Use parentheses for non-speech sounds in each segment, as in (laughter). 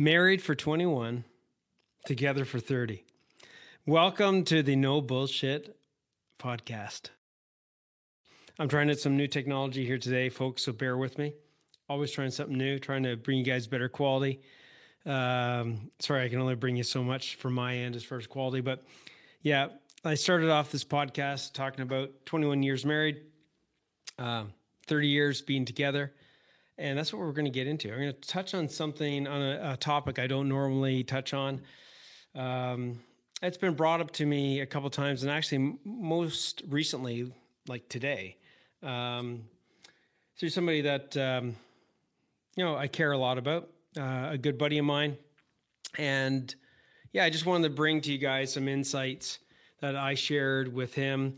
Married for 21, together for 30. Welcome to the No Bullshit podcast. I'm trying some new technology here today, folks, so bear with me. Always trying something new, trying to bring you guys better quality. Um, sorry, I can only bring you so much from my end as far as quality, but yeah, I started off this podcast talking about 21 years married, uh, 30 years being together and that's what we're going to get into. I'm going to touch on something on a, a topic I don't normally touch on. Um, it's been brought up to me a couple times, and actually, most recently, like today, um, through somebody that um, you know I care a lot about, uh, a good buddy of mine, and yeah, I just wanted to bring to you guys some insights that I shared with him.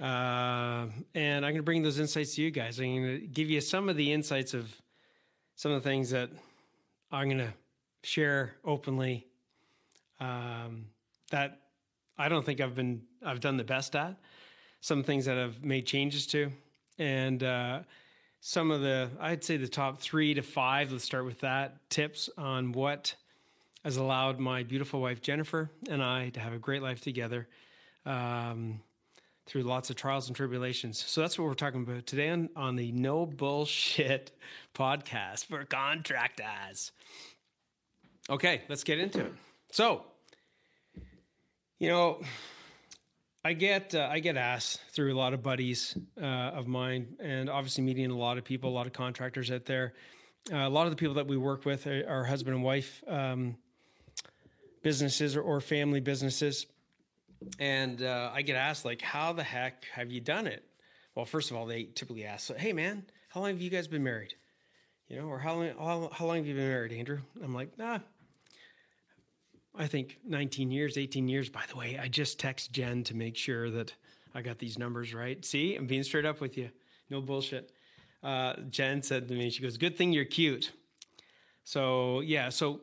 Uh, and I'm going to bring those insights to you guys. I'm going to give you some of the insights of some of the things that I'm going to share openly um, that I don't think I've been I've done the best at. Some things that I've made changes to, and uh, some of the I'd say the top three to five. Let's start with that tips on what has allowed my beautiful wife Jennifer and I to have a great life together. Um, through lots of trials and tribulations. So that's what we're talking about today on, on the No Bullshit (laughs) podcast for contractors. Okay, let's get into it. So, you know, I get uh, I get asked through a lot of buddies uh, of mine, and obviously meeting a lot of people, a lot of contractors out there. Uh, a lot of the people that we work with are, are husband and wife um, businesses or, or family businesses and uh, I get asked like, "How the heck have you done it?" Well, first of all, they typically ask, "Hey, man, how long have you guys been married?" You know, or how long how, how long have you been married, Andrew? I'm like, nah. I think 19 years, 18 years. By the way, I just text Jen to make sure that I got these numbers right. See, I'm being straight up with you. No bullshit. Uh, Jen said to me, she goes, "Good thing you're cute." So yeah, so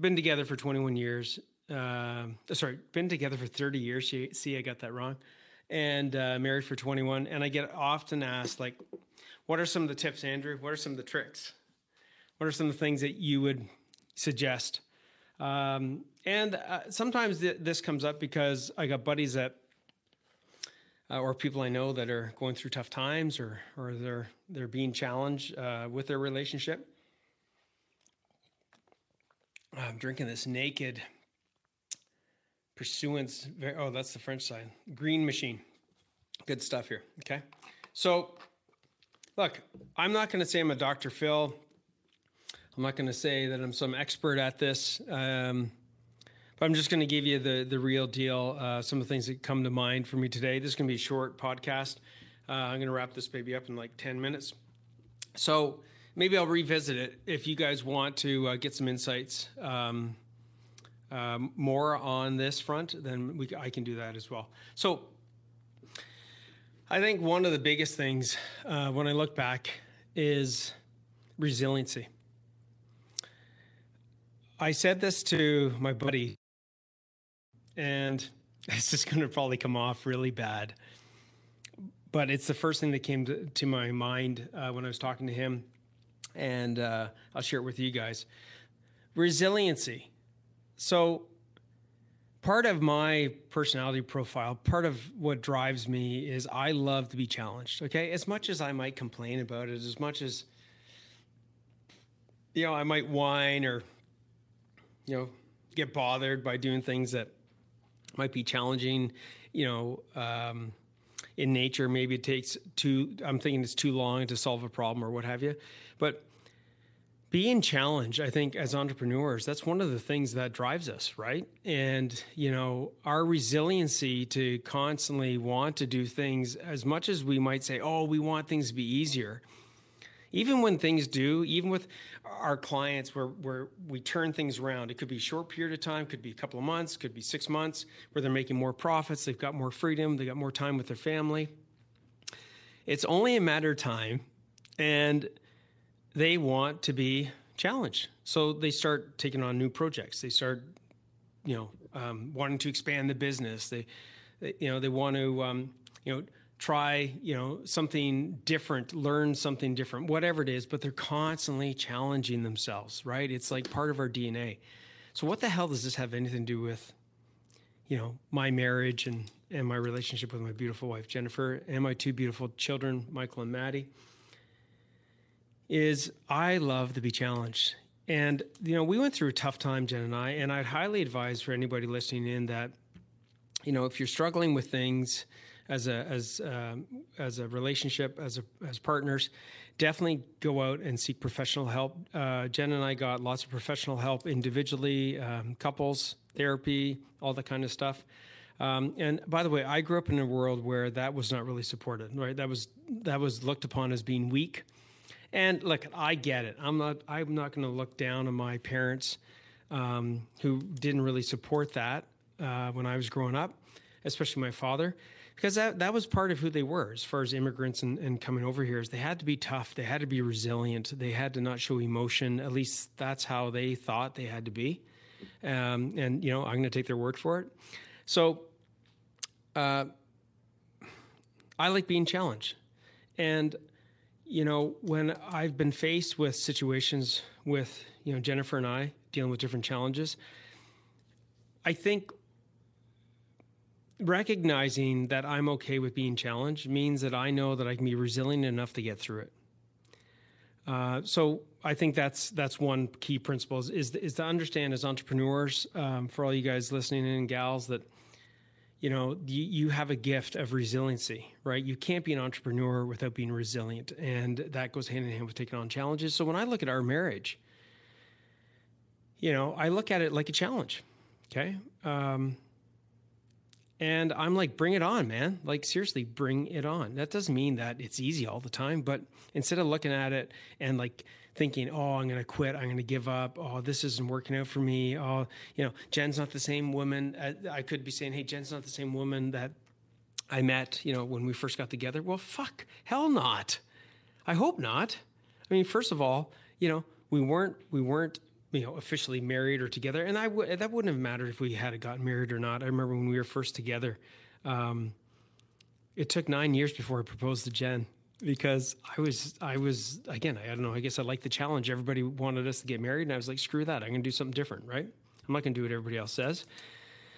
been together for 21 years uh, sorry, been together for 30 years. See, I got that wrong. And uh, married for 21. And I get often asked, like, what are some of the tips, Andrew? What are some of the tricks? What are some of the things that you would suggest? Um, and uh, sometimes th- this comes up because I got buddies that, uh, or people I know that are going through tough times, or or they're they're being challenged uh, with their relationship. I'm drinking this naked pursuance. Oh, that's the French side. Green machine. Good stuff here. Okay. So, look, I'm not going to say I'm a Dr. Phil. I'm not going to say that I'm some expert at this. Um, but I'm just going to give you the the real deal. Uh, some of the things that come to mind for me today. This is going to be a short podcast. Uh, I'm going to wrap this baby up in like 10 minutes. So maybe I'll revisit it if you guys want to uh, get some insights. Um, um, more on this front, then we, I can do that as well. So I think one of the biggest things uh, when I look back is resiliency. I said this to my buddy, and it's just going to probably come off really bad. But it's the first thing that came to, to my mind uh, when I was talking to him, and uh, I'll share it with you guys. Resiliency so, part of my personality profile, part of what drives me is I love to be challenged. Okay. As much as I might complain about it, as much as, you know, I might whine or, you know, get bothered by doing things that might be challenging, you know, um, in nature. Maybe it takes too, I'm thinking it's too long to solve a problem or what have you. But being challenged, I think, as entrepreneurs, that's one of the things that drives us, right? And, you know, our resiliency to constantly want to do things as much as we might say, oh, we want things to be easier. Even when things do, even with our clients where, where we turn things around, it could be a short period of time, could be a couple of months, could be six months, where they're making more profits, they've got more freedom, they got more time with their family. It's only a matter of time. And they want to be challenged. So they start taking on new projects. They start, you know, um, wanting to expand the business. They, they, you know, they want to, um, you know, try, you know, something different, learn something different, whatever it is, but they're constantly challenging themselves, right? It's like part of our DNA. So what the hell does this have anything to do with, you know, my marriage and and my relationship with my beautiful wife Jennifer and my two beautiful children, Michael and Maddie? Is I love to be challenged. And you know, we went through a tough time, Jen and I, and I'd highly advise for anybody listening in that, you know, if you're struggling with things as a as um, as a relationship as a, as partners, definitely go out and seek professional help. Uh, Jen and I got lots of professional help individually, um, couples therapy, all that kind of stuff. Um, and by the way, I grew up in a world where that was not really supported. Right, that was that was looked upon as being weak and look, I get it. I'm not. I'm not going to look down on my parents um, who didn't really support that uh, when I was growing up, especially my father, because that that was part of who they were as far as immigrants and, and coming over here. Is they had to be tough. They had to be resilient. They had to not show emotion. At least that's how they thought they had to be. Um, and you know, I'm going to take their word for it. So. Uh, I like being challenged. And you know, when I've been faced with situations with, you know, Jennifer and I dealing with different challenges, I think recognizing that I'm okay with being challenged means that I know that I can be resilient enough to get through it. Uh, so I think that's that's one key principle is is, to understand as entrepreneurs, um, for all you guys listening in, gals, that you know you, you have a gift of resiliency right? You can't be an entrepreneur without being resilient and that goes hand in hand with taking on challenges. So when i look at our marriage you know i look at it like a challenge okay? Um, and i'm like bring it on man. Like seriously bring it on. That doesn't mean that it's easy all the time but instead of looking at it and like thinking, oh, I'm going to quit. I'm going to give up. Oh, this isn't working out for me. Oh, you know, Jen's not the same woman. Uh, I could be saying, hey, Jen's not the same woman that I met, you know, when we first got together. Well, fuck, hell not. I hope not. I mean, first of all, you know, we weren't, we weren't, you know, officially married or together. And I w- that wouldn't have mattered if we had gotten married or not. I remember when we were first together, um, it took nine years before I proposed to Jen because I was I was again I don't know I guess I like the challenge. Everybody wanted us to get married, and I was like, screw that. I'm going to do something different, right? I'm not going to do what everybody else says.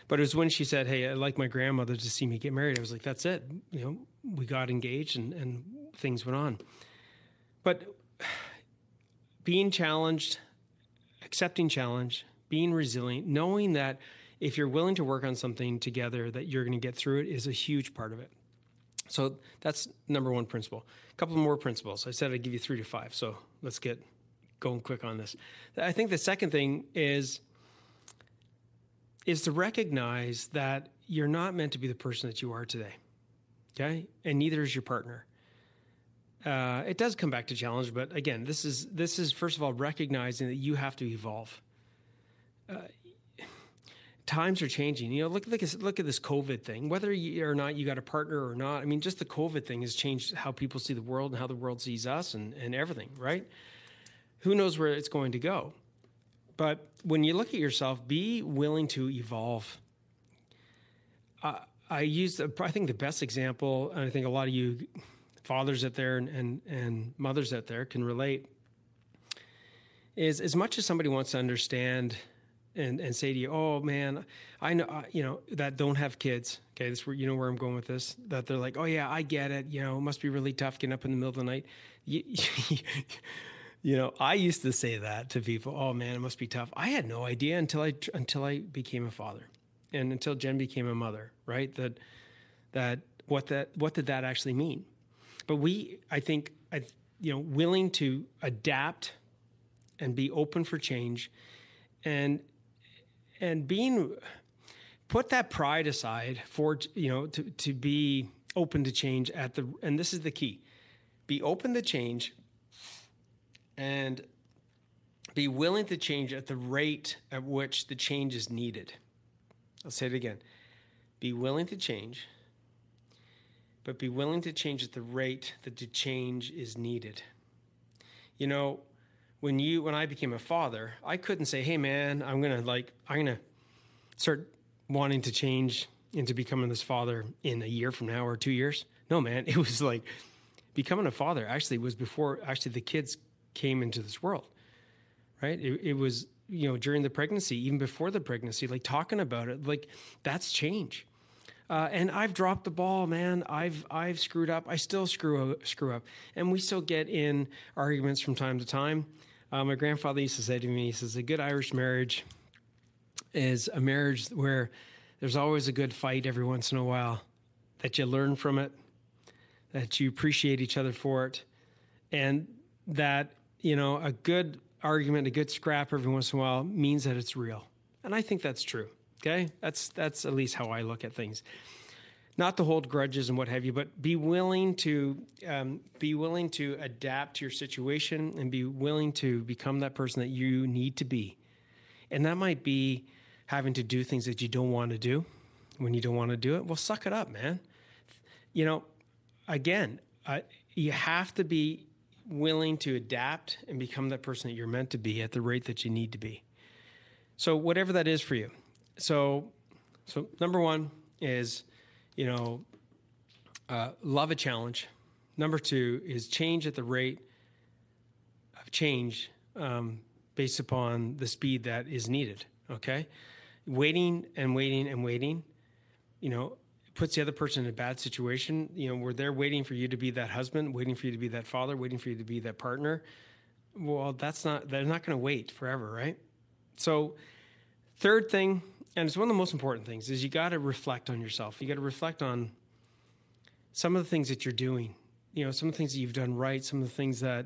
But it was when she said, "Hey, I'd like my grandmother to see me get married." I was like, "That's it." You know, we got engaged, and and things went on. But being challenged, accepting challenge, being resilient, knowing that if you're willing to work on something together, that you're going to get through it is a huge part of it. So that's number one principle. A couple more principles. I said I'd give you three to five. So let's get going quick on this. I think the second thing is is to recognize that you're not meant to be the person that you are today. Okay, and neither is your partner. Uh, it does come back to challenge, but again, this is this is first of all recognizing that you have to evolve. Uh, times are changing. You know, look look at look at this COVID thing. Whether you, or not you got a partner or not, I mean, just the COVID thing has changed how people see the world and how the world sees us and and everything. Right? Who knows where it's going to go? But when you look at yourself, be willing to evolve. Uh, I use, I think, the best example, and I think a lot of you fathers out there and, and, and mothers out there can relate, is as much as somebody wants to understand and and say to you, "Oh man, I know uh, you know that don't have kids." Okay, this you know where I'm going with this. That they're like, "Oh yeah, I get it. You know, it must be really tough getting up in the middle of the night." You, (laughs) you know, I used to say that to people. Oh man, it must be tough. I had no idea until I until I became a father, and until Jen became a mother. Right? That that what that what did that actually mean? But we, I think, I you know, willing to adapt and be open for change and and being put that pride aside for you know to to be open to change at the and this is the key. Be open to change and be willing to change at the rate at which the change is needed. I'll say it again. Be willing to change but be willing to change at the rate that the change is needed. You know when you when I became a father, I couldn't say, "Hey, man, I'm gonna like I'm gonna start wanting to change into becoming this father in a year from now or two years." No, man, (laughs) it was like becoming a father actually was before actually the kids came into this world, right? It, it was, you know, during the pregnancy, even before the pregnancy, like talking about it, like that's change. Uh, and I've dropped the ball, man. I've I've screwed up. I still screw screw up, and we still get in arguments from time to time. Uh, my grandfather used to say to me, he says, "A good Irish marriage is a marriage where there's always a good fight every once in a while, that you learn from it, that you appreciate each other for it, and that you know a good argument, a good scrap every once in a while means that it's real." And I think that's true. Okay, that's that's at least how I look at things. Not to hold grudges and what have you, but be willing to um, be willing to adapt to your situation and be willing to become that person that you need to be. And that might be having to do things that you don't want to do when you don't want to do it. Well, suck it up, man. You know, again, uh, you have to be willing to adapt and become that person that you're meant to be at the rate that you need to be. So, whatever that is for you, so so number one is you know uh, love a challenge. Number two is change at the rate of change um, based upon the speed that is needed okay? Waiting and waiting and waiting you know puts the other person in a bad situation. You know where they're waiting for you to be that husband waiting for you to be that father waiting for you to be that partner. Well that's not they're not going to wait forever right? So third thing and it's one of the most important things is you got to reflect on yourself. You got to reflect on some of the things that you're doing. You know, some of the things that you've done right, some of the things that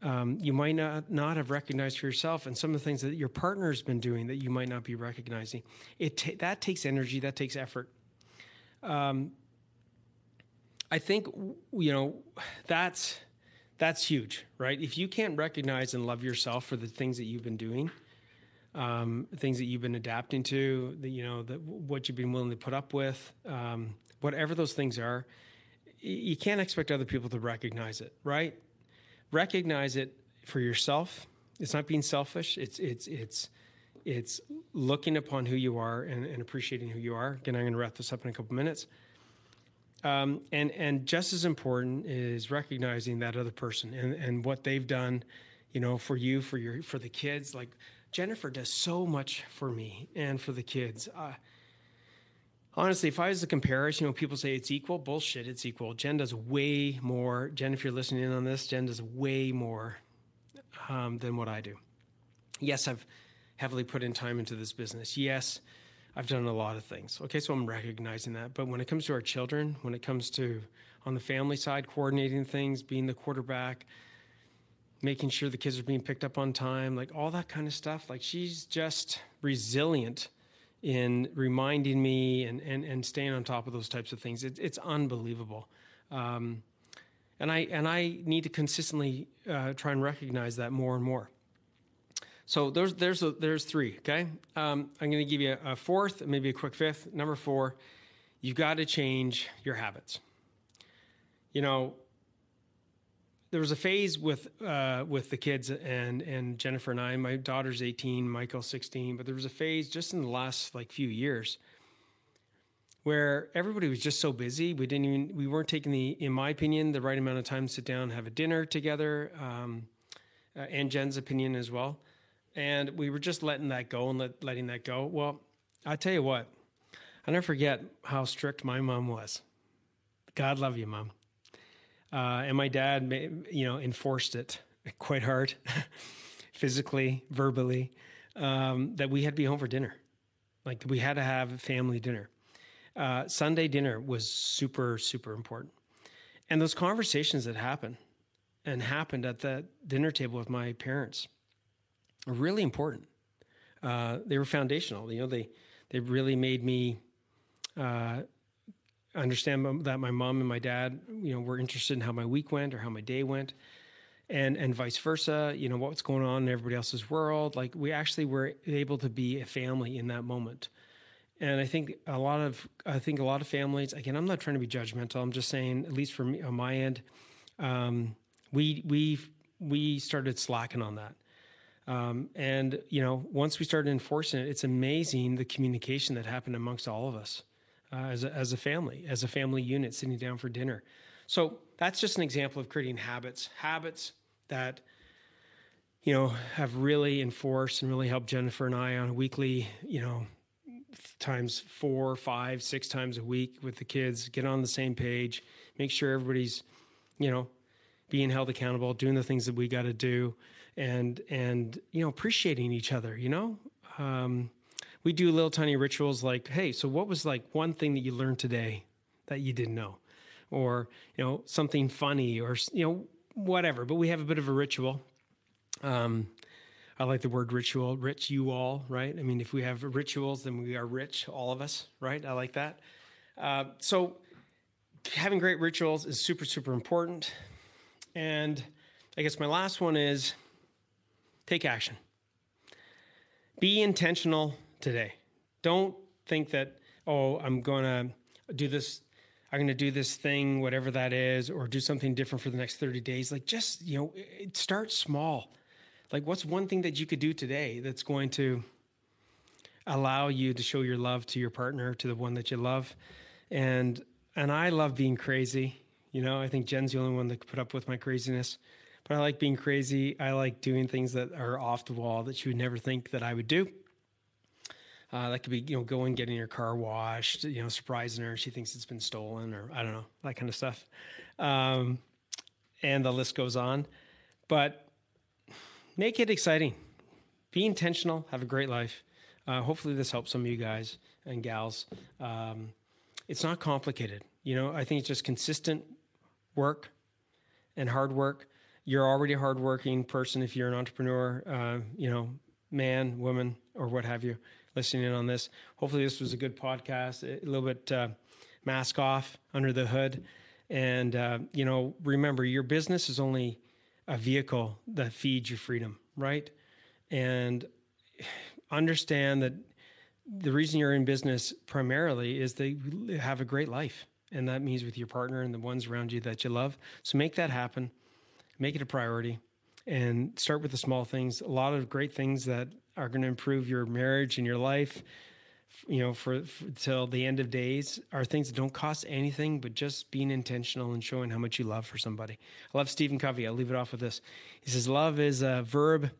um, you might not not have recognized for yourself, and some of the things that your partner has been doing that you might not be recognizing. It that takes energy, that takes effort. Um, I think you know that's that's huge, right? If you can't recognize and love yourself for the things that you've been doing, um, things that you've been adapting to, the, you know, the, what you've been willing to put up with, um, whatever those things are, you can't expect other people to recognize it, right? Recognize it for yourself. It's not being selfish. It's it's it's it's looking upon who you are and, and appreciating who you are. Again, I'm going to wrap this up in a couple minutes. Um, and and just as important is recognizing that other person and, and what they've done, you know, for you, for your for the kids. Like Jennifer does so much for me and for the kids. Uh, honestly, if I was to compare us, you know, people say it's equal. Bullshit, it's equal. Jen does way more. Jen, if you're listening in on this, Jen does way more um, than what I do. Yes, I've heavily put in time into this business. Yes, I've done a lot of things. Okay, so I'm recognizing that. But when it comes to our children, when it comes to on the family side, coordinating things, being the quarterback, making sure the kids are being picked up on time, like all that kind of stuff. Like she's just resilient in reminding me and, and, and staying on top of those types of things. It, it's unbelievable. Um, and I, and I need to consistently uh, try and recognize that more and more. So there's, there's, a, there's three, okay? Um, I'm going to give you a fourth, maybe a quick fifth. Number four, you've got to change your habits. You know, there was a phase with uh, with the kids and and Jennifer and I. My daughter's 18, Michael's 16, but there was a phase just in the last like few years where everybody was just so busy. We didn't even we weren't taking the, in my opinion, the right amount of time to sit down have a dinner together. Um, uh, and Jen's opinion as well, and we were just letting that go and let, letting that go. Well, I tell you what, I never forget how strict my mom was. God love you, mom. Uh, and my dad, you know, enforced it (laughs) quite hard, (laughs) physically, verbally, um, that we had to be home for dinner. Like we had to have family dinner. Uh, Sunday dinner was super, super important. And those conversations that happened and happened at the dinner table with my parents are really important. Uh, they were foundational. You know, they they really made me uh, understand that my mom and my dad, you know, were interested in how my week went or how my day went, and and vice versa. You know, what's going on in everybody else's world. Like we actually were able to be a family in that moment. And I think a lot of I think a lot of families. Again, I'm not trying to be judgmental. I'm just saying, at least for me on my end, um, we we we started slacking on that. Um, and you know, once we started enforcing it, it's amazing the communication that happened amongst all of us uh, as, a, as a family, as a family unit, sitting down for dinner. So that's just an example of creating habits, habits that you know have really enforced and really helped Jennifer and I on a weekly, you know, times four, five, six times a week with the kids, get on the same page, make sure everybody's, you know, being held accountable, doing the things that we got to do, and and you know appreciating each other. You know, um, we do little tiny rituals like, hey, so what was like one thing that you learned today that you didn't know, or you know something funny, or you know whatever. But we have a bit of a ritual. Um, I like the word ritual, rich you all, right? I mean, if we have rituals, then we are rich, all of us, right? I like that. Uh, so having great rituals is super, super important. And I guess my last one is take action. Be intentional today. Don't think that, oh, I'm going to do this. I'm going to do this thing, whatever that is, or do something different for the next 30 days. Like, just, you know, start small. Like, what's one thing that you could do today that's going to allow you to show your love to your partner, to the one that you love? And and I love being crazy. You know, I think Jen's the only one that could put up with my craziness. But I like being crazy. I like doing things that are off the wall that you would never think that I would do. Uh, that could be, you know, going getting your car washed, you know, surprising her. She thinks it's been stolen, or I don't know, that kind of stuff. Um, and the list goes on. But make it exciting. Be intentional. Have a great life. Uh, hopefully, this helps some of you guys and gals. Um, it's not complicated. You know, I think it's just consistent work and hard work. You're already a hardworking person if you're an entrepreneur, uh, you know, man, woman, or what have you, listening in on this. Hopefully, this was a good podcast, a little bit uh, mask off under the hood. And, uh, you know, remember, your business is only a vehicle that feeds your freedom, right? And understand that the reason you're in business primarily is they have a great life. And that means with your partner and the ones around you that you love. So make that happen, make it a priority, and start with the small things. A lot of great things that are going to improve your marriage and your life, you know, for, for till the end of days are things that don't cost anything, but just being intentional and showing how much you love for somebody. I love Stephen Covey. I'll leave it off with this. He says, Love is a verb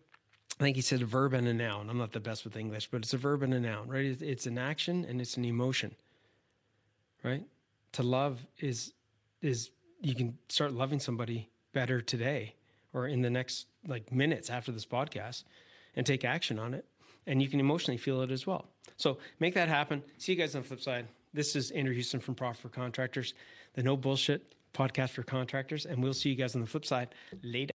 I think he said a verb and a noun. I'm not the best with English, but it's a verb and a noun, right? It's an action and it's an emotion, right? To love is is you can start loving somebody better today or in the next like minutes after this podcast and take action on it and you can emotionally feel it as well. So make that happen. See you guys on the flip side. This is Andrew Houston from Profit for Contractors, the no bullshit podcast for contractors, and we'll see you guys on the flip side later.